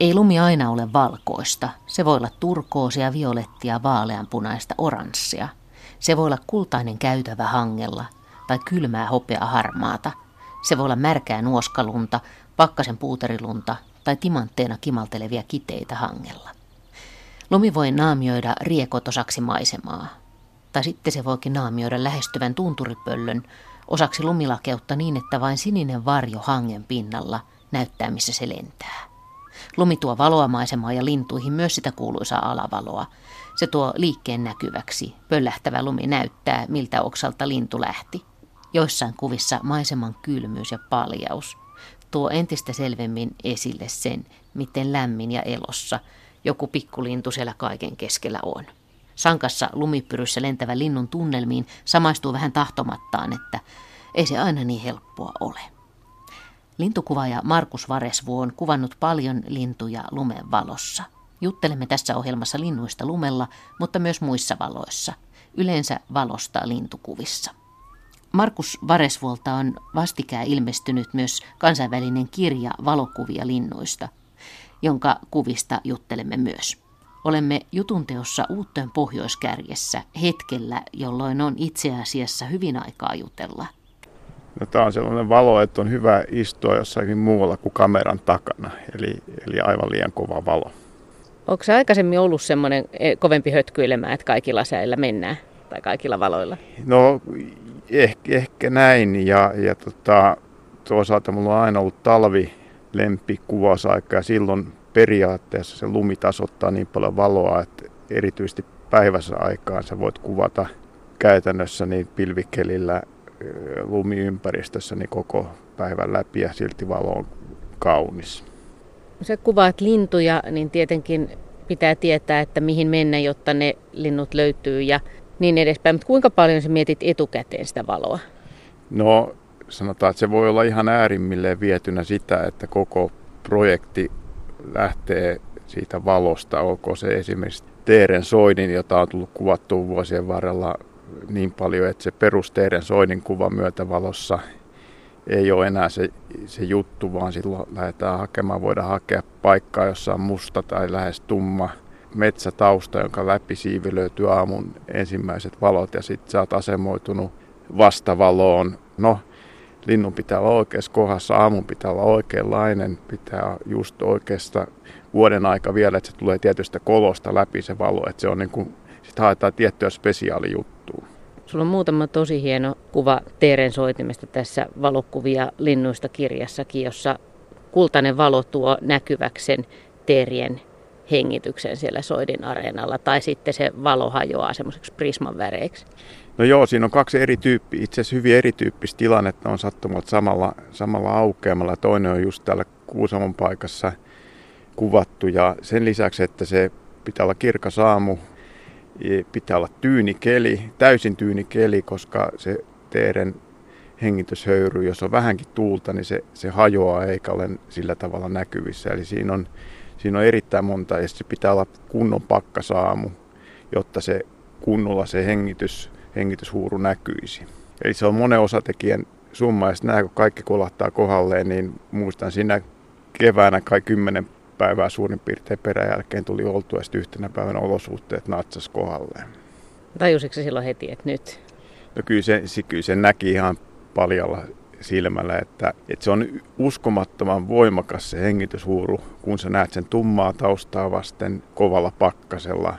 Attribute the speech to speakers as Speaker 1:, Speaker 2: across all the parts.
Speaker 1: Ei lumi aina ole valkoista. Se voi olla turkoosia, violettia, vaaleanpunaista, oranssia. Se voi olla kultainen käytävä hangella tai kylmää hopea harmaata. Se voi olla märkää nuoskalunta, pakkasen puuterilunta tai timantteena kimaltelevia kiteitä hangella. Lumi voi naamioida riekot osaksi maisemaa. Tai sitten se voikin naamioida lähestyvän tunturipöllön osaksi lumilakeutta niin, että vain sininen varjo hangen pinnalla näyttää, missä se lentää. Lumi tuo valoa maisemaan ja lintuihin myös sitä kuuluisaa alavaloa. Se tuo liikkeen näkyväksi. Pöllähtävä lumi näyttää, miltä oksalta lintu lähti. Joissain kuvissa maiseman kylmyys ja paljaus tuo entistä selvemmin esille sen, miten lämmin ja elossa joku pikkulintu siellä kaiken keskellä on. Sankassa lumipyryssä lentävä linnun tunnelmiin samaistuu vähän tahtomattaan, että ei se aina niin helppoa ole. Lintukuvaaja Markus Varesvu on kuvannut paljon lintuja lumen valossa. Juttelemme tässä ohjelmassa linnuista lumella, mutta myös muissa valoissa. Yleensä valosta lintukuvissa. Markus Varesvuolta on vastikään ilmestynyt myös kansainvälinen kirja valokuvia linnuista, jonka kuvista juttelemme myös. Olemme jutunteossa Uutteen pohjoiskärjessä hetkellä, jolloin on itse asiassa hyvin aikaa jutella –
Speaker 2: No, tämä on sellainen valo, että on hyvä istua jossakin muualla kuin kameran takana, eli, eli aivan liian kova valo.
Speaker 1: Onko se aikaisemmin ollut semmoinen e, kovempi hötkyilemään, että kaikilla säillä mennään tai kaikilla valoilla?
Speaker 2: No ehkä, ehkä näin ja, ja tota, toisaalta mulla on aina ollut talvi lempikuvasaika ja silloin periaatteessa se lumi tasottaa niin paljon valoa, että erityisesti päivässä aikaan sä voit kuvata käytännössä niin pilvikelillä lumiympäristössä niin koko päivän läpi ja silti valo on kaunis.
Speaker 1: Se kuvaat lintuja, niin tietenkin pitää tietää, että mihin mennä, jotta ne linnut löytyy ja niin edespäin. Mutta kuinka paljon sä mietit etukäteen sitä valoa?
Speaker 2: No sanotaan, että se voi olla ihan äärimmilleen vietynä sitä, että koko projekti lähtee siitä valosta. Olko se esimerkiksi Teeren Soinin, jota on tullut kuvattua vuosien varrella niin paljon, että se perusteiden soinin kuva myötävalossa ei ole enää se, se juttu, vaan silloin lähdetään hakemaan, voidaan hakea paikkaa, jossa on musta tai lähes tumma metsätausta, jonka läpi siivi löytyy aamun ensimmäiset valot ja sitten sä oot asemoitunut vastavaloon. No, linnun pitää olla oikeassa kohdassa, aamun pitää olla oikeanlainen, pitää just oikeasta vuoden aika vielä, että se tulee tietystä kolosta läpi se valo, että se on niin kuin, sit haetaan tiettyä spesiaalijuttua
Speaker 1: Sulla on muutama tosi hieno kuva Teeren soitimesta tässä valokuvia linnuista kirjassakin, jossa kultainen valo tuo näkyväksen Teerien hengityksen siellä Soidin areenalla, tai sitten se valo hajoaa semmoiseksi prisman väreiksi.
Speaker 2: No joo, siinä on kaksi eri tyyppiä, itse asiassa hyvin erityyppistä tilannetta on sattumat samalla, samalla aukeamalla. Toinen on just täällä Kuusamon paikassa kuvattu, ja sen lisäksi, että se pitää olla kirkas aamu, pitää olla tyyni keli, täysin tyyni keli, koska se teeren hengityshöyry, jos on vähänkin tuulta, niin se, se hajoaa eikä ole sillä tavalla näkyvissä. Eli siinä on, siinä on erittäin monta, ja se pitää olla kunnon pakkasaamu, jotta se kunnolla se hengitys, hengityshuuru näkyisi. Eli se on monen osatekijän summa, ja nämä kun kaikki kolahtaa kohdalleen, niin muistan siinä keväänä kai kymmenen päivää suurin piirtein peräjälkeen tuli oltua ja yhtenä päivänä olosuhteet natsas kohdalleen.
Speaker 1: Tajusitko se silloin heti, että nyt?
Speaker 2: No kyllä se, kyllä se näki ihan paljalla silmällä, että, että se on uskomattoman voimakas se hengityshuuru, kun sä näet sen tummaa taustaa vasten kovalla pakkasella.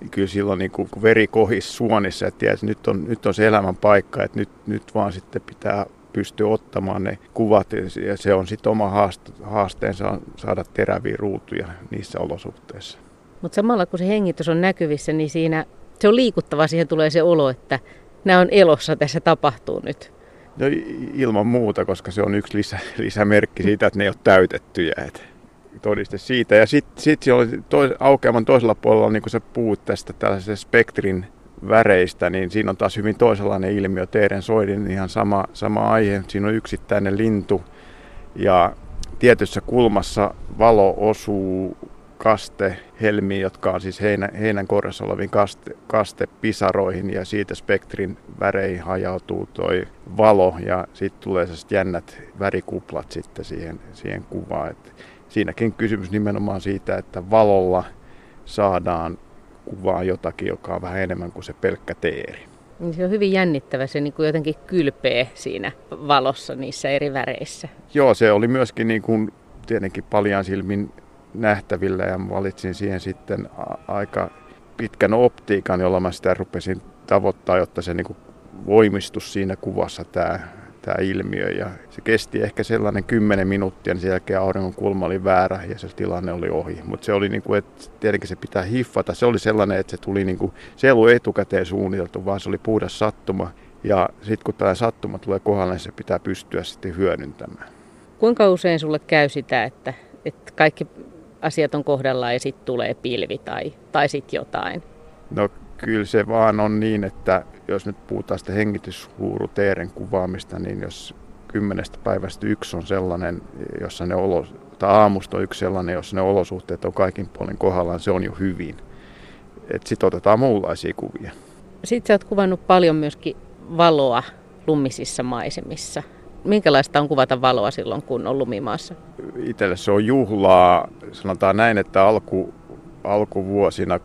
Speaker 2: Niin kyllä silloin niin kun veri kohis suonissa, että tiedät, että nyt on, nyt on se elämän paikka, että nyt, nyt vaan sitten pitää pystyy ottamaan ne kuvat ja se on sitten oma haasteensa saada teräviä ruutuja niissä olosuhteissa.
Speaker 1: Mutta samalla kun se hengitys on näkyvissä, niin siinä se on liikuttava, siihen tulee se olo, että nämä on elossa, tässä tapahtuu nyt.
Speaker 2: No ilman muuta, koska se on yksi lisä, lisämerkki siitä, että ne ei ole täytettyjä. Et todiste siitä. Ja sitten sit siellä oli tois, aukeaman toisella puolella, niin kuin sä puhut tästä tällaisen spektrin väreistä, niin siinä on taas hyvin toisenlainen ilmiö. Teeren soidin ihan sama, sama aihe. Siinä on yksittäinen lintu ja tietyssä kulmassa valo osuu kastehelmiin, jotka on siis heinä, heinän korjassa oleviin kaste, kastepisaroihin ja siitä spektrin väreihin hajautuu toi valo ja sitten tulee sellaiset jännät värikuplat sitten siihen, siihen kuvaan. Et siinäkin kysymys nimenomaan siitä, että valolla saadaan kuvaa jotakin, joka on vähän enemmän kuin se pelkkä teeri.
Speaker 3: Niin se on hyvin jännittävä, se niin kuin jotenkin kylpee siinä valossa niissä eri väreissä.
Speaker 2: Joo, se oli myöskin niin kuin tietenkin paljon silmin nähtävillä ja valitsin siihen sitten aika pitkän optiikan, jolla mä sitä rupesin tavoittaa, jotta se niin kuin voimistus siinä kuvassa tämä, tämä ilmiö. Ja se kesti ehkä sellainen 10 minuuttia, niin sen jälkeen auringon kulma oli väärä ja se tilanne oli ohi. Mutta se oli niin kuin, että tietenkin se pitää hiffata. Se oli sellainen, että se tuli niin kuin, se ei ollut etukäteen suunniteltu, vaan se oli puhdas sattuma. Ja sitten kun tämä sattuma tulee kohdalle, niin se pitää pystyä sitten hyödyntämään.
Speaker 3: Kuinka usein sulle käy sitä, että, että kaikki asiat on kohdallaan ja sitten tulee pilvi tai, tai sitten jotain?
Speaker 2: No kyllä se vaan on niin, että jos nyt puhutaan sitä hengityshuuruteeren kuvaamista, niin jos kymmenestä päivästä yksi on sellainen, jossa ne olo, tai aamusta on yksi sellainen, jossa ne olosuhteet on kaikin puolin kohdallaan, se on jo hyvin. Sitten otetaan muunlaisia kuvia.
Speaker 3: Sitten sä oot kuvannut paljon myöskin valoa lumisissa maisemissa. Minkälaista on kuvata valoa silloin, kun on lumimaassa?
Speaker 2: Itselle se on juhlaa. Sanotaan näin, että alku, alkuvuosina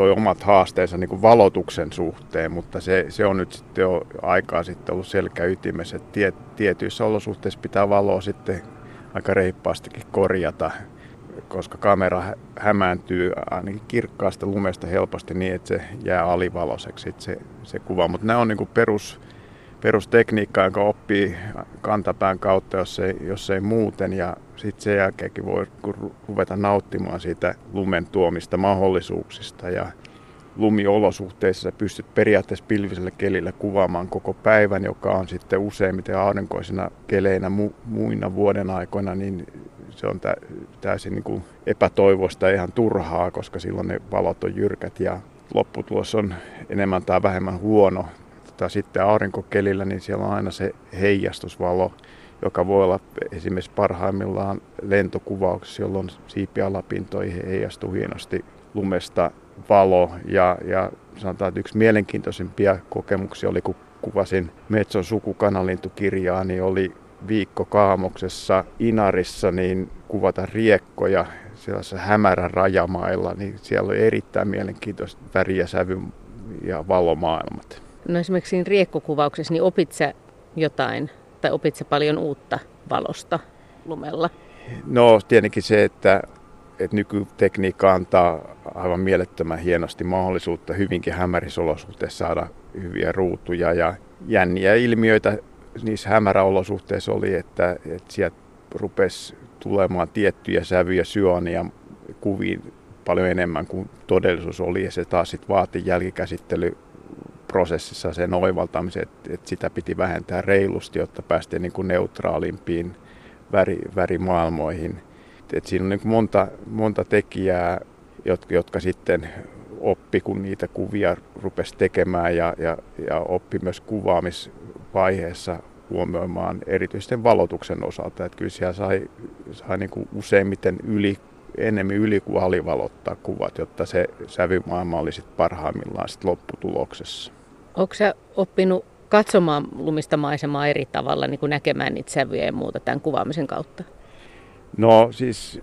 Speaker 2: toi omat haasteensa niin kuin valotuksen suhteen, mutta se, se on nyt sitten jo aikaa sitten ollut selkä ytimessä, että tie, tietyissä olosuhteissa pitää valoa sitten aika reippaastikin korjata, koska kamera hämääntyy ainakin kirkkaasta lumesta helposti niin, että se jää alivaloiseksi se, se kuva. Mutta nämä on niin kuin perus, perustekniikka, joka oppii kantapään kautta, jos ei, jos ei muuten. Ja sitten sen jälkeenkin voi ruveta nauttimaan siitä lumen tuomista mahdollisuuksista. Ja lumiolosuhteissa pystyt periaatteessa pilvisellä kelillä kuvaamaan koko päivän, joka on sitten useimmiten aurinkoisina keleinä mu- muina vuoden aikoina, niin se on täysin niin kuin epätoivoista ihan turhaa, koska silloin ne valot on jyrkät ja lopputulos on enemmän tai vähemmän huono tota, sitten aurinkokelillä, niin siellä on aina se heijastusvalo, joka voi olla esimerkiksi parhaimmillaan lentokuvauksessa, jolloin siipialapintoihin heijastuu hienosti lumesta valo. Ja, ja sanotaan, että yksi mielenkiintoisimpia kokemuksia oli, kun kuvasin Metson sukukanalintukirjaa, niin oli viikko Kaamoksessa Inarissa niin kuvata riekkoja sellaisessa hämärän rajamailla, niin siellä oli erittäin mielenkiintoista väri- ja sävy- ja valomaailmat.
Speaker 3: No esimerkiksi siinä riekkokuvauksessa, niin opit sä jotain tai opit sä paljon uutta valosta lumella?
Speaker 2: No tietenkin se, että, että nykytekniikka antaa aivan mielettömän hienosti mahdollisuutta hyvinkin hämärissä olosuhteissa saada hyviä ruutuja ja jänniä ilmiöitä niissä hämäräolosuhteissa oli, että, että sieltä rupesi tulemaan tiettyjä sävyjä syöniä kuviin paljon enemmän kuin todellisuus oli ja se taas sitten vaati jälkikäsittely prosessissa sen oivaltamisen, että, että sitä piti vähentää reilusti, jotta päästiin niin kuin neutraalimpiin väri, värimaailmoihin. Et siinä on niin kuin monta, monta tekijää, jotka, jotka sitten oppi, kun niitä kuvia rupesi tekemään ja, ja, ja oppi myös kuvaamisvaiheessa huomioimaan erityisesti valotuksen osalta. Että kyllä siellä sai, sai niin kuin useimmiten yli, enemmän yli kuin alivalottaa kuvat, jotta se sävymaailma oli sitten parhaimmillaan sit lopputuloksessa.
Speaker 3: Onko sä oppinut katsomaan lumista maisemaa eri tavalla, niin kuin näkemään niitä sävyjä ja muuta tämän kuvaamisen kautta?
Speaker 2: No siis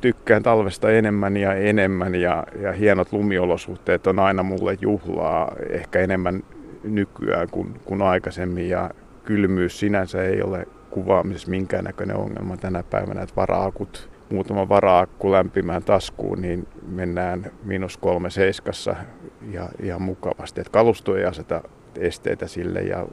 Speaker 2: tykkään talvesta enemmän ja enemmän ja, ja hienot lumiolosuhteet on aina mulle juhlaa, ehkä enemmän nykyään kuin, kuin aikaisemmin ja kylmyys sinänsä ei ole kuvaamisessa minkäännäköinen ongelma tänä päivänä, että varaakut, muutama varaakku lämpimään taskuun, niin mennään miinus kolme seiskassa ja ihan mukavasti. Että kalusto ei aseta esteitä sille ja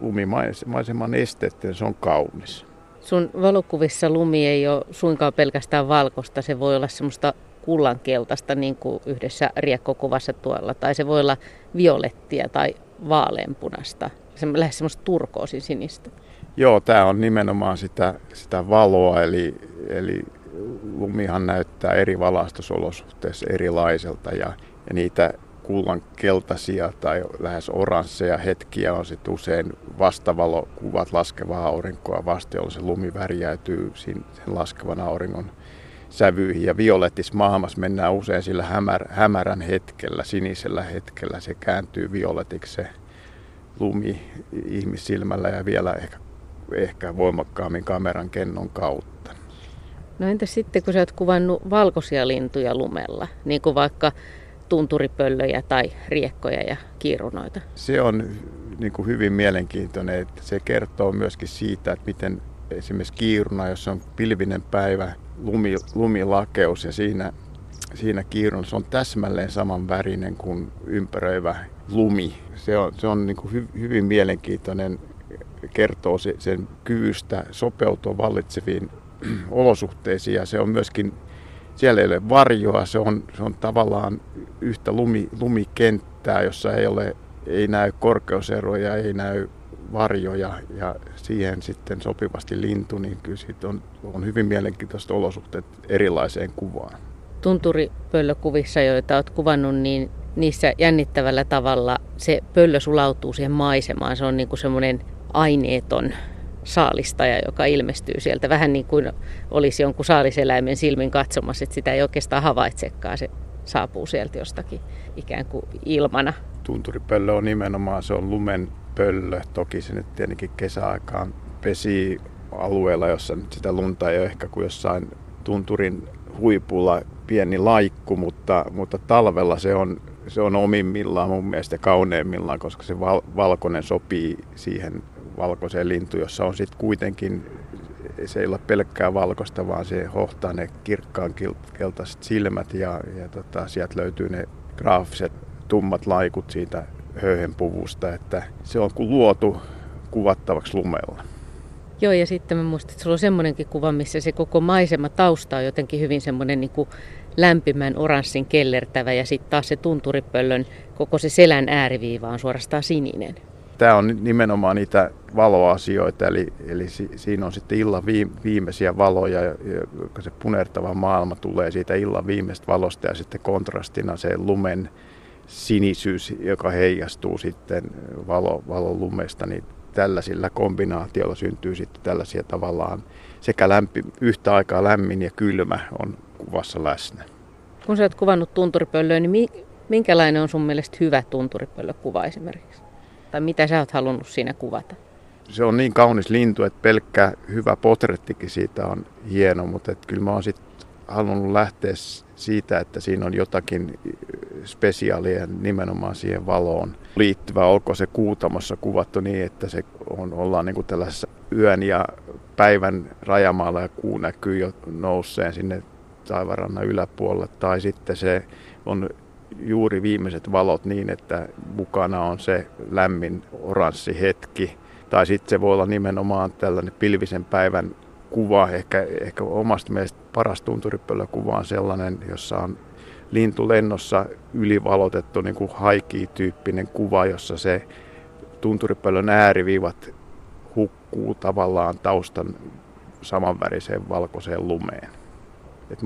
Speaker 2: lumimaiseman esteet, se on kaunis.
Speaker 3: Sun valokuvissa lumi ei ole suinkaan pelkästään valkoista, se voi olla semmoista kullankeltaista niin kuin yhdessä riekkokuvassa tuolla, tai se voi olla violettia tai vaaleanpunasta, se lähes semmoista turkoosin sinistä.
Speaker 2: Joo, tämä on nimenomaan sitä, sitä valoa, eli, eli lumihan näyttää eri valaistusolosuhteissa erilaiselta ja, ja niitä kullan keltaisia tai lähes oransseja hetkiä on sitten usein vastavalokuvat laskevaa aurinkoa vasten, jolloin se lumi värjäytyy sen laskevan auringon sävyihin ja violettis maailmassa mennään usein sillä hämär, hämärän hetkellä, sinisellä hetkellä. Se kääntyy violetiksi se lumi ihmissilmällä ja vielä ehkä, ehkä voimakkaammin kameran kennon kautta.
Speaker 3: No entä sitten, kun sä oot kuvannut valkoisia lintuja lumella, niin kuin vaikka tunturipöllöjä tai riekkoja ja kiirunoita?
Speaker 2: Se on niin kuin hyvin mielenkiintoinen, että se kertoo myöskin siitä, että miten esimerkiksi kiiruna, jos on pilvinen päivä, lumi, lumilakeus ja siinä, siinä kiirunassa on täsmälleen saman värinen kuin ympäröivä lumi. Se on, se on niin kuin hy, hyvin mielenkiintoinen, kertoo se, sen kyvystä sopeutua vallitseviin olosuhteisiin ja se on myöskin, siellä ei ole varjoa, se on, se on tavallaan yhtä lumi, lumikenttää, jossa ei ole ei näy korkeuseroja, ei näy varjoja ja siihen sitten sopivasti lintu, niin kyllä siitä on, on hyvin mielenkiintoista olosuhteet erilaiseen kuvaan.
Speaker 3: Tunturipöllökuvissa, joita olet kuvannut, niin niissä jännittävällä tavalla se pöllö sulautuu siihen maisemaan. Se on niin kuin semmoinen aineeton saalistaja, joka ilmestyy sieltä. Vähän niin kuin olisi jonkun saaliseläimen silmin katsomassa, että sitä ei oikeastaan havaitsekaan. Se saapuu sieltä jostakin ikään kuin ilmana.
Speaker 2: Tunturipöllö on nimenomaan, se on lumen pöllö. Toki se nyt tietenkin kesäaikaan pesi alueella, jossa nyt sitä lunta ei ole ehkä kuin jossain tunturin huipulla pieni laikku, mutta, mutta talvella se on, se on omimmillaan mun mielestä kauneimmillaan, koska se val, valkoinen sopii siihen valkoiseen lintu, jossa on sitten kuitenkin, se ei ole pelkkää valkoista, vaan se hohtaa ne kirkkaan keltaiset silmät ja, ja tota, sieltä löytyy ne graafiset tummat laikut siitä höyhenpuvusta, että se on kuin luotu kuvattavaksi lumella.
Speaker 3: Joo, ja sitten mä muistan, että sulla on semmoinenkin kuva, missä se koko maisema tausta on jotenkin hyvin semmoinen niin kuin lämpimän oranssin kellertävä, ja sitten taas se tunturipöllön koko se selän ääriviiva on suorastaan sininen.
Speaker 2: Tämä on nimenomaan niitä valoasioita, eli, eli siinä on sitten illan viimeisiä valoja, ja se punertava maailma tulee siitä illan viimeistä valosta, ja sitten kontrastina se lumen sinisyys, joka heijastuu sitten valo, valon lumesta, niin tällaisilla kombinaatioilla syntyy sitten tällaisia tavallaan sekä lämpi, yhtä aikaa lämmin ja kylmä on kuvassa läsnä.
Speaker 3: Kun sä oot kuvannut tunturipöllöä, niin minkälainen on sun mielestä hyvä tunturipöllökuva esimerkiksi? Tai mitä sä oot halunnut siinä kuvata?
Speaker 2: Se on niin kaunis lintu, että pelkkä hyvä potrettikin siitä on hieno, mutta että kyllä mä oon sitten halunnut lähteä siitä, että siinä on jotakin spesiaalia nimenomaan siihen valoon liittyvä. Olko se kuutamossa kuvattu niin, että se on, ollaan niin kuin tällaisessa yön ja päivän rajamaalla ja kuu näkyy jo nousseen sinne taivarannan yläpuolelle. Tai sitten se on juuri viimeiset valot niin, että mukana on se lämmin oranssi hetki. Tai sitten se voi olla nimenomaan tällainen pilvisen päivän kuva, ehkä, ehkä omasta mielestä paras tunturipöllökuva on sellainen, jossa on lintu lennossa ylivalotettu niin kuin haiki-tyyppinen kuva, jossa se tunturipöllön ääriviivat hukkuu tavallaan taustan samanväriseen valkoiseen lumeen. Et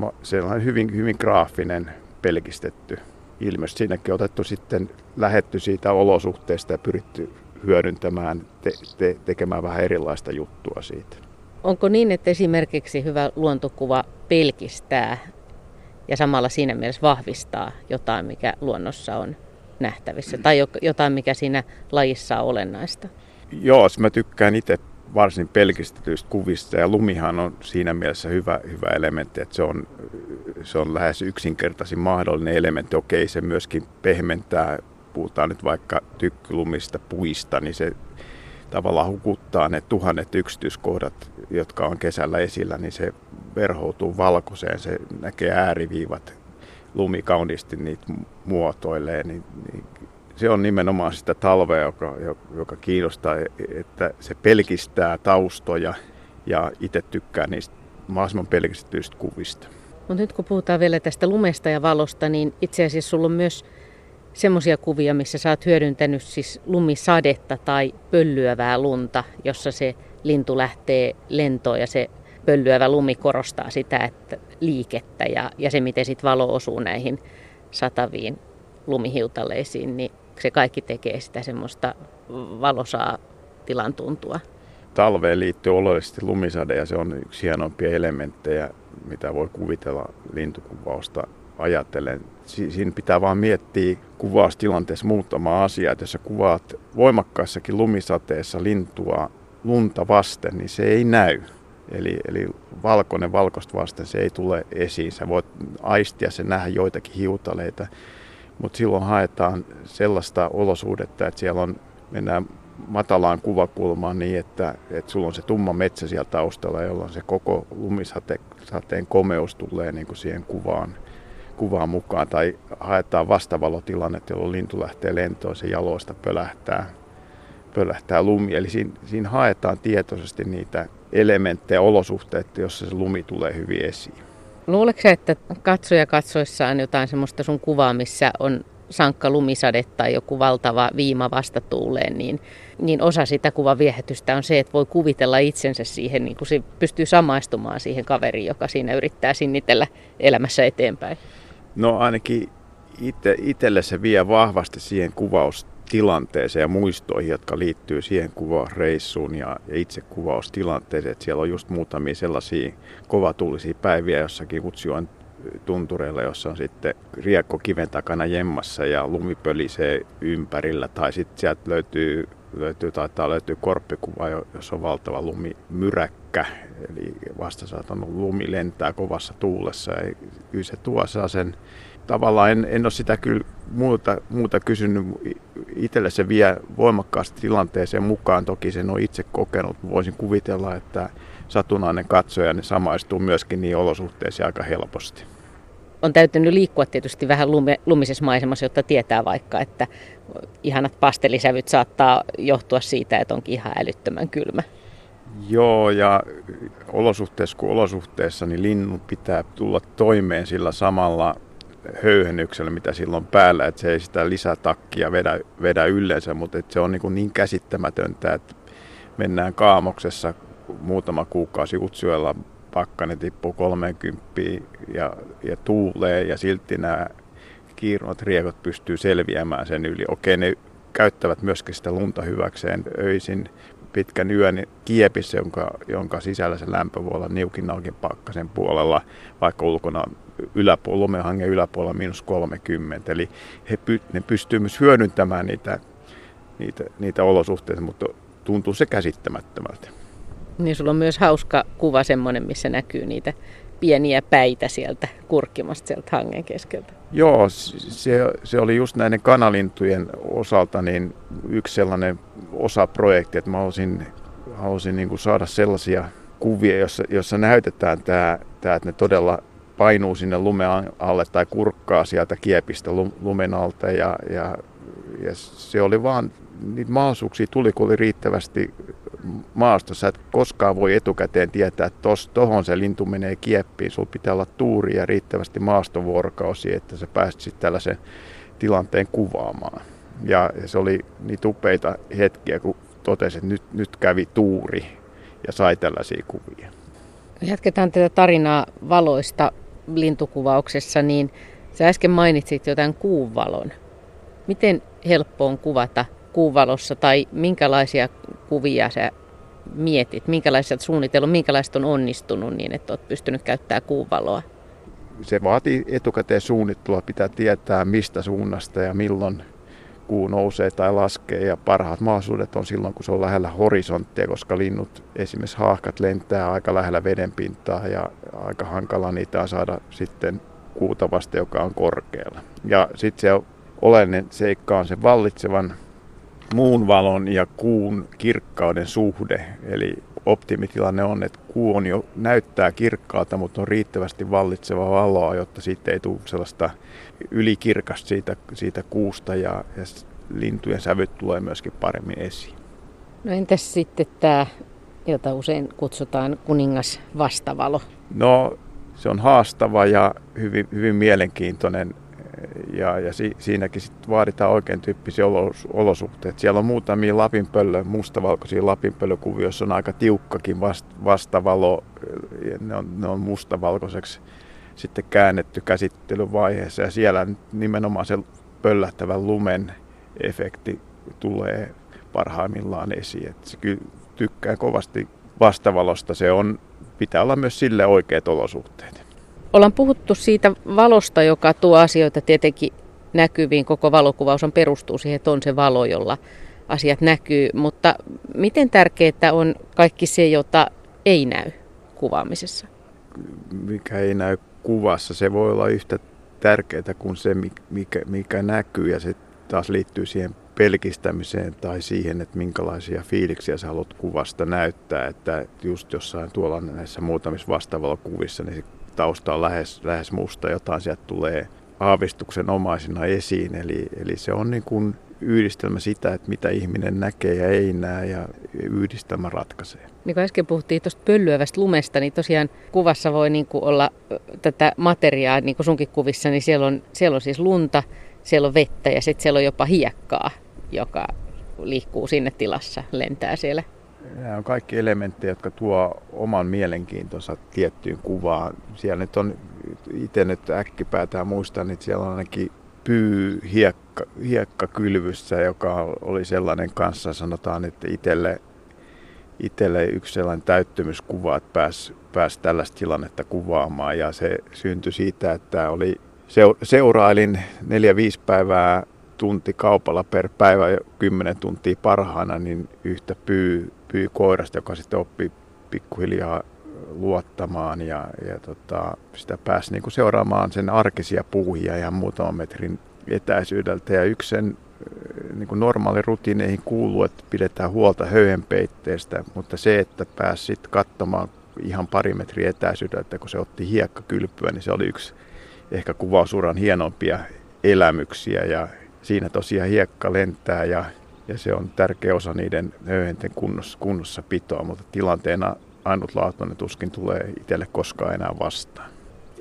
Speaker 2: on hyvin, hyvin graafinen, pelkistetty ilmeisesti Siinäkin otettu sitten, lähetty siitä olosuhteesta ja pyritty hyödyntämään, te, te, tekemään vähän erilaista juttua siitä.
Speaker 3: Onko niin, että esimerkiksi hyvä luontokuva pelkistää ja samalla siinä mielessä vahvistaa jotain, mikä luonnossa on nähtävissä, tai jotain, mikä siinä lajissa on olennaista?
Speaker 2: Joo, mä tykkään itse varsin pelkistetyistä kuvista ja lumihan on siinä mielessä hyvä, hyvä elementti, että se on, se on lähes yksinkertaisin mahdollinen elementti. Okei, se myöskin pehmentää, puhutaan nyt vaikka tykkylumista, puista, niin se tavallaan hukuttaa ne tuhannet yksityiskohdat, jotka on kesällä esillä, niin se verhoutuu valkoiseen, se näkee ääriviivat lumi kauniisti niitä muotoilee, niin, niin se on nimenomaan sitä talvea, joka, joka kiinnostaa, että se pelkistää taustoja ja itse tykkää niistä mahdollisimman pelkistetyistä kuvista.
Speaker 3: Mutta nyt kun puhutaan vielä tästä lumesta ja valosta, niin itse asiassa sulla on myös semmoisia kuvia, missä sä oot hyödyntänyt siis lumisadetta tai pöllyävää lunta, jossa se lintu lähtee lentoon ja se pöllyävä lumi korostaa sitä että liikettä ja, ja se, miten sit valo osuu näihin sataviin lumihiutaleisiin, niin se kaikki tekee sitä semmoista valosaa tilan tuntua.
Speaker 2: Talveen liittyy oleellisesti lumisade ja se on yksi hienompia elementtejä mitä voi kuvitella lintukuvausta ajatellen. Si- siinä pitää vaan miettiä kuvaustilanteessa muutama asia, että jos sä kuvaat voimakkaassakin lumisateessa lintua lunta vasten, niin se ei näy. Eli, eli valkoinen valkoista vasten se ei tule esiin. Sä voit aistia sen nähdä joitakin hiutaleita, mutta silloin haetaan sellaista olosuhdetta, että siellä on, mennään matalaan kuvakulmaan niin, että, että sulla on se tumma metsä siellä taustalla, jolloin se koko lumisateen komeus tulee niin kuin siihen kuvaan, kuvaan mukaan. Tai haetaan vastavalotilanne, jolloin lintu lähtee lentoon, se jaloista pölähtää, pölähtää lumi. Eli siinä, siinä haetaan tietoisesti niitä elementtejä, olosuhteita, jossa se lumi tulee hyvin esiin.
Speaker 3: Luuletko että katsoja katsoissaan jotain semmoista sun kuvaa, missä on sankka lumisade tai joku valtava viima vastatuuleen, niin, niin osa sitä kuvan viehätystä on se, että voi kuvitella itsensä siihen, niin kuin se pystyy samaistumaan siihen kaveriin, joka siinä yrittää sinnitellä elämässä eteenpäin.
Speaker 2: No ainakin itse, itselle se vie vahvasti siihen kuvaus tilanteeseen ja muistoihin, jotka liittyy siihen kuvausreissuun ja, ja itse kuvaustilanteeseen. Että siellä on just muutamia sellaisia kovatuulisia päiviä jossakin Utsjoen tuntureilla, jossa on sitten riekko kiven takana jemmassa ja lumi pölisee ympärillä. Tai sitten sieltä löytyy, löytyy, taitaa löytyy korppikuva, jossa on valtava lumimyräkkä. Eli vastasaatan lumi lentää kovassa tuulessa ja se tuo sen tavallaan en, en ole sitä kyllä muuta, muuta kysynyt. Itselle se vie voimakkaasti tilanteeseen mukaan. Toki sen on itse kokenut. Voisin kuvitella, että satunnainen katsoja niin samaistuu myöskin niin olosuhteisiin aika helposti.
Speaker 3: On täytynyt liikkua tietysti vähän lumisessa maisemassa, jotta tietää vaikka, että ihanat pastelisävyt saattaa johtua siitä, että onkin ihan älyttömän kylmä.
Speaker 2: Joo, ja olosuhteessa kuin olosuhteessa, niin linnun pitää tulla toimeen sillä samalla höyhennyksellä, mitä silloin päällä, että se ei sitä lisätakkia vedä, vedä yleensä, mutta että se on niin, niin käsittämätöntä, että mennään kaamoksessa muutama kuukausi Utsjoella pakkanen tippuu 30 ja, ja tuulee ja silti nämä kiirunat riekot pystyy selviämään sen yli. Okei, ne käyttävät myöskin sitä lunta hyväkseen öisin pitkän yön kiepissä, jonka, jonka sisällä se lämpö voi olla niukin pakkasen puolella, vaikka ulkona yläpuolella, lumenhangen yläpuolella miinus 30. Eli he, ne pystyvät myös hyödyntämään niitä, niitä, niitä olosuhteita, mutta tuntuu se käsittämättömältä.
Speaker 3: Niin sulla on myös hauska kuva semmoinen, missä näkyy niitä pieniä päitä sieltä kurkkimasta sieltä hangen keskeltä.
Speaker 2: Joo, se, se oli just näiden kanalintujen osalta niin yksi sellainen osa-projekti, että mä halusin, halusin niin saada sellaisia kuvia, jossa, jossa näytetään tämä, tämä, että ne todella painuu sinne lumen alle tai kurkkaa sieltä kiepistä lumen alta ja, ja, ja se oli vaan, niitä mahdollisuuksia tuli, kun oli riittävästi maastossa, että koskaan voi etukäteen tietää, että tuohon se lintu menee kieppiin. Sulla pitää olla tuuri ja riittävästi maastovuorokausi, että sä pääsit sitten tällaisen tilanteen kuvaamaan. Ja se oli niitä upeita hetkiä, kun totesin, että nyt, nyt kävi tuuri ja sai tällaisia kuvia.
Speaker 3: Jatketaan tätä tarinaa valoista lintukuvauksessa, niin sä äsken mainitsit jo tämän kuuvalon. Miten helppo on kuvata kuuvalossa tai minkälaisia kuvia sä mietit, minkälaisia suunnitellut, minkälaiset on onnistunut niin, että olet pystynyt käyttämään kuuvaloa?
Speaker 2: Se vaatii etukäteen suunnittelua, pitää tietää mistä suunnasta ja milloin kuu nousee tai laskee ja parhaat mahdollisuudet on silloin, kun se on lähellä horisonttia, koska linnut, esimerkiksi haahkat lentää aika lähellä vedenpintaa ja aika hankala niitä on saada sitten kuuta vasta, joka on korkealla. Ja sitten se oleellinen seikka on se vallitsevan muun valon ja kuun kirkkauden suhde. Eli optimitilanne on, että kuu on jo näyttää kirkkaalta, mutta on riittävästi vallitseva valoa, jotta siitä ei tule sellaista ylikirkasta siitä, siitä kuusta ja, ja lintujen sävyt tulee myöskin paremmin esiin.
Speaker 3: No entäs sitten tämä, jota usein kutsutaan kuningas vastavalo?
Speaker 2: No se on haastava ja hyvin, hyvin mielenkiintoinen ja, ja si, siinäkin sit vaaditaan oikein tyyppisiä olos, olosuhteita. Siellä on muutamia lapinpöllö, mustavalkoisia lapinpöllökuvia, joissa on aika tiukkakin vast, vastavalo. Ne on, ne on mustavalkoiseksi sitten käännetty käsittelyvaiheessa ja siellä nimenomaan se pöllähtävän lumen efekti tulee parhaimmillaan esiin. Et se kyllä tykkää kovasti vastavalosta. Se on pitää olla myös sille oikeat olosuhteet.
Speaker 3: Ollaan puhuttu siitä valosta, joka tuo asioita tietenkin näkyviin. Koko valokuvaus on perustuu siihen, että on se valo, jolla asiat näkyy. Mutta miten tärkeää on kaikki se, jota ei näy kuvaamisessa?
Speaker 2: Mikä ei näy kuvassa, se voi olla yhtä tärkeää kuin se, mikä, mikä näkyy. Ja se taas liittyy siihen pelkistämiseen tai siihen, että minkälaisia fiiliksiä sä haluat kuvasta näyttää. Että just jossain tuolla näissä muutamissa vastavalokuvissa, niin tausta on lähes, lähes musta, jotain sieltä tulee aavistuksen omaisina esiin. Eli, eli se on niin kuin yhdistelmä sitä, että mitä ihminen näkee ja ei näe ja yhdistelmä ratkaisee.
Speaker 3: Niin kuin äsken puhuttiin tuosta pölyävästä lumesta, niin tosiaan kuvassa voi niin kuin olla tätä materiaa, niin kuin sunkin kuvissa, niin siellä on, siellä on siis lunta, siellä on vettä ja sitten siellä on jopa hiekkaa, joka liikkuu sinne tilassa, lentää siellä.
Speaker 2: Nämä on kaikki elementtejä, jotka tuo oman mielenkiintonsa tiettyyn kuvaan. Siellä nyt on, itse nyt äkkipäätään muistan, että siellä on ainakin pyy hiekka, hiekkakylvyssä, joka oli sellainen kanssa, sanotaan, että itselle, itselle yksi sellainen täyttymyskuva, että pääsi pääs tällaista tilannetta kuvaamaan. Ja se syntyi siitä, että oli, seurailin neljä viisi päivää tunti kaupalla per päivä, kymmenen tuntia parhaana, niin yhtä pyy, pyy koirasta, joka sitten oppi pikkuhiljaa luottamaan ja, ja tota, sitä pääsi niin kuin seuraamaan sen arkisia puuhia ja muutaman metrin etäisyydeltä. Ja yksi sen niin kuin normaali rutiineihin kuuluu, että pidetään huolta höyhenpeitteestä, mutta se, että pääsi sitten katsomaan ihan pari metriä etäisyydeltä, kun se otti hiekkakylpyä, niin se oli yksi ehkä kuvausuran hienompia elämyksiä ja siinä tosiaan hiekka lentää ja, ja se on tärkeä osa niiden höyhenten kunnossa, kunnossa pitoa, mutta tilanteena ainutlaatuinen tuskin tulee itselle koskaan enää vastaan.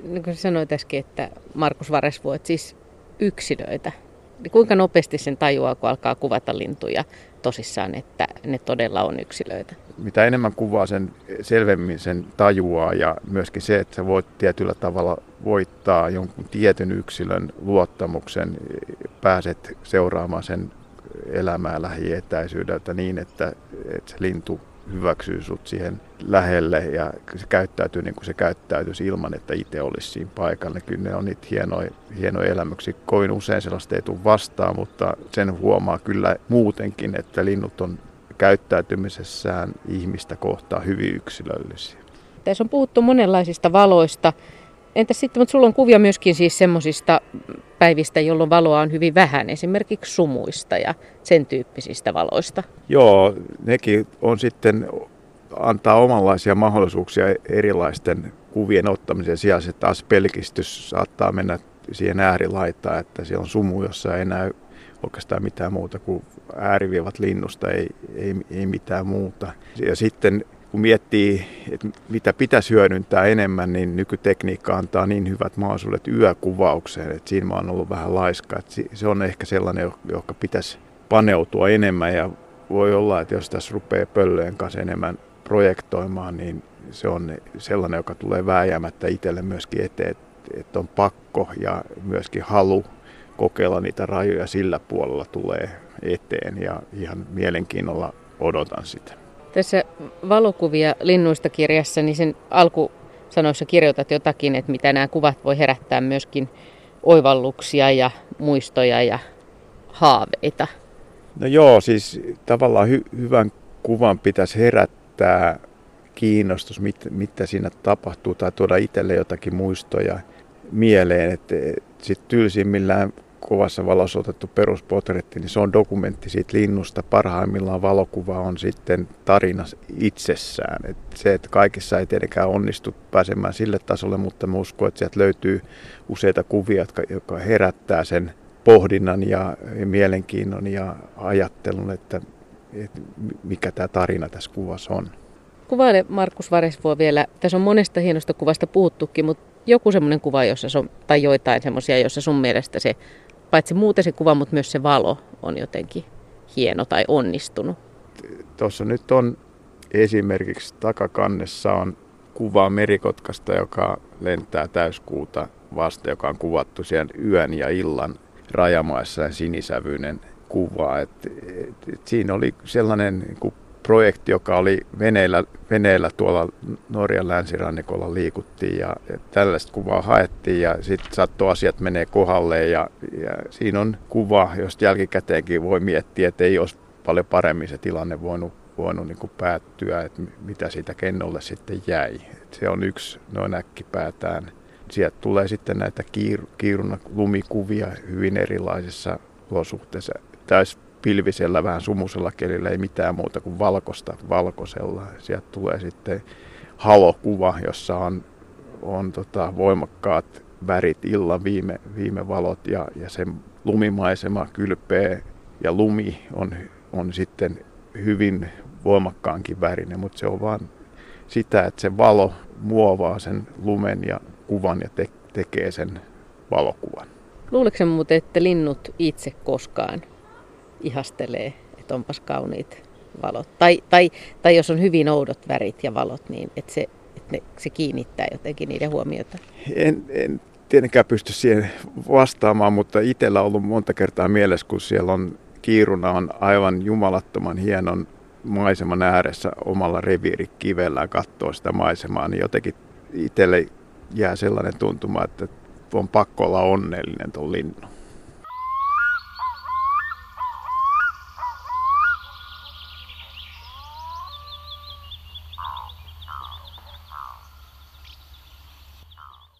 Speaker 3: Niin kuin sanoit äsken, että Markus Varesvuot siis yksilöitä. Niin kuinka nopeasti sen tajuaa, kun alkaa kuvata lintuja tosissaan, että ne todella on yksilöitä?
Speaker 2: Mitä enemmän kuvaa, sen selvemmin sen tajuaa ja myöskin se, että sä voit tietyllä tavalla voittaa jonkun tietyn yksilön luottamuksen, pääset seuraamaan sen elämää lähietäisyydeltä niin, että, että se lintu hyväksyy sut siihen lähelle ja se käyttäytyy niin kuin se käyttäytyisi ilman, että itse olisi siinä paikalla. Kyllä ne on niitä hienoja, hienoja elämyksiä. Kovin usein sellaista ei tule vastaan, mutta sen huomaa kyllä muutenkin, että linnut on käyttäytymisessään ihmistä kohtaa hyvin yksilöllisiä.
Speaker 3: Tässä on puhuttu monenlaisista valoista. Entä sitten, mutta sulla on kuvia myöskin siis semmoisista päivistä, jolloin valoa on hyvin vähän, esimerkiksi sumuista ja sen tyyppisistä valoista.
Speaker 2: Joo, nekin on sitten antaa omanlaisia mahdollisuuksia erilaisten kuvien ottamisen sijaan. Se taas pelkistys saattaa mennä siihen äärilaitaan, että siellä on sumu, jossa ei näy oikeastaan mitään muuta kuin ääriviivat linnusta, ei, ei, ei mitään muuta. Ja sitten kun miettii, että mitä pitäisi hyödyntää enemmän, niin nykytekniikka antaa niin hyvät mahdollisuudet yökuvaukseen, että siinä mä oon ollut vähän laiska. Että se on ehkä sellainen, joka pitäisi paneutua enemmän ja voi olla, että jos tässä rupeaa pöllöjen kanssa enemmän projektoimaan, niin se on sellainen, joka tulee vääjäämättä itselle myöskin eteen, että on pakko ja myöskin halu kokeilla niitä rajoja sillä puolella tulee eteen ja ihan mielenkiinnolla odotan sitä.
Speaker 3: Tässä valokuvia linnuista kirjassa, niin sen alkusanoissa kirjoitat jotakin, että mitä nämä kuvat voi herättää myöskin oivalluksia ja muistoja ja haaveita.
Speaker 2: No joo, siis tavallaan hy- hyvän kuvan pitäisi herättää kiinnostus, mit, mitä siinä tapahtuu, tai tuoda itselle jotakin muistoja mieleen. Että sitten tylsimmillään kovassa valossa otettu peruspotretti, niin se on dokumentti siitä linnusta. Parhaimmillaan valokuva on sitten tarina itsessään. Et se, että kaikissa ei tietenkään onnistu pääsemään sille tasolle, mutta mä uskon, että sieltä löytyy useita kuvia, jotka, jotka herättää sen pohdinnan ja mielenkiinnon ja ajattelun, että, että mikä tämä tarina tässä kuvassa on.
Speaker 3: Kuvaile Markus Varesvuo vielä. Tässä on monesta hienosta kuvasta puhuttukin, mutta joku semmoinen kuva, jossa sun, tai joitain semmoisia, jossa sun mielestä se paitsi muuten se kuva, mutta myös se valo on jotenkin hieno tai onnistunut.
Speaker 2: Tuossa nyt on esimerkiksi takakannessa on kuva merikotkasta, joka lentää täyskuuta vasta, joka on kuvattu siellä yön ja illan rajamaissa ja sinisävyinen kuva. Et, et, et siinä oli sellainen niin projekti, joka oli veneellä, veneellä tuolla Norjan länsirannikolla liikuttiin ja, tällaista kuvaa haettiin ja sitten sattui asiat menee kohdalle ja, ja siinä on kuva, josta jälkikäteenkin voi miettiä, että ei olisi paljon paremmin se tilanne voinut, voinut niin päättyä, että mitä siitä kennolle sitten jäi. Et se on yksi noin äkkipäätään. Sieltä tulee sitten näitä kiir, kiiruna lumikuvia hyvin erilaisissa olosuhteissa. Täys pilvisellä, vähän sumusella kelillä, ei mitään muuta kuin valkosta valkoisella. Sieltä tulee sitten halokuva, jossa on, on tota voimakkaat värit, illan viime, viime valot ja, ja se lumimaisema kylpee ja lumi on, on sitten hyvin voimakkaankin värinen, mutta se on vaan sitä, että se valo muovaa sen lumen ja kuvan ja te- tekee sen valokuvan.
Speaker 3: Luuleeko muuten, että linnut itse koskaan ihastelee, että onpas kauniit valot. Tai, tai, tai jos on hyvin oudot värit ja valot, niin että se, että ne, se kiinnittää jotenkin niiden huomiota.
Speaker 2: En, en tietenkään pysty siihen vastaamaan, mutta itsellä on ollut monta kertaa mielessä, kun siellä on kiiruna on aivan jumalattoman hienon maiseman ääressä omalla reviirikivellään katsoo sitä maisemaa, niin jotenkin itselle jää sellainen tuntuma, että on pakko olla onnellinen tuon linnun.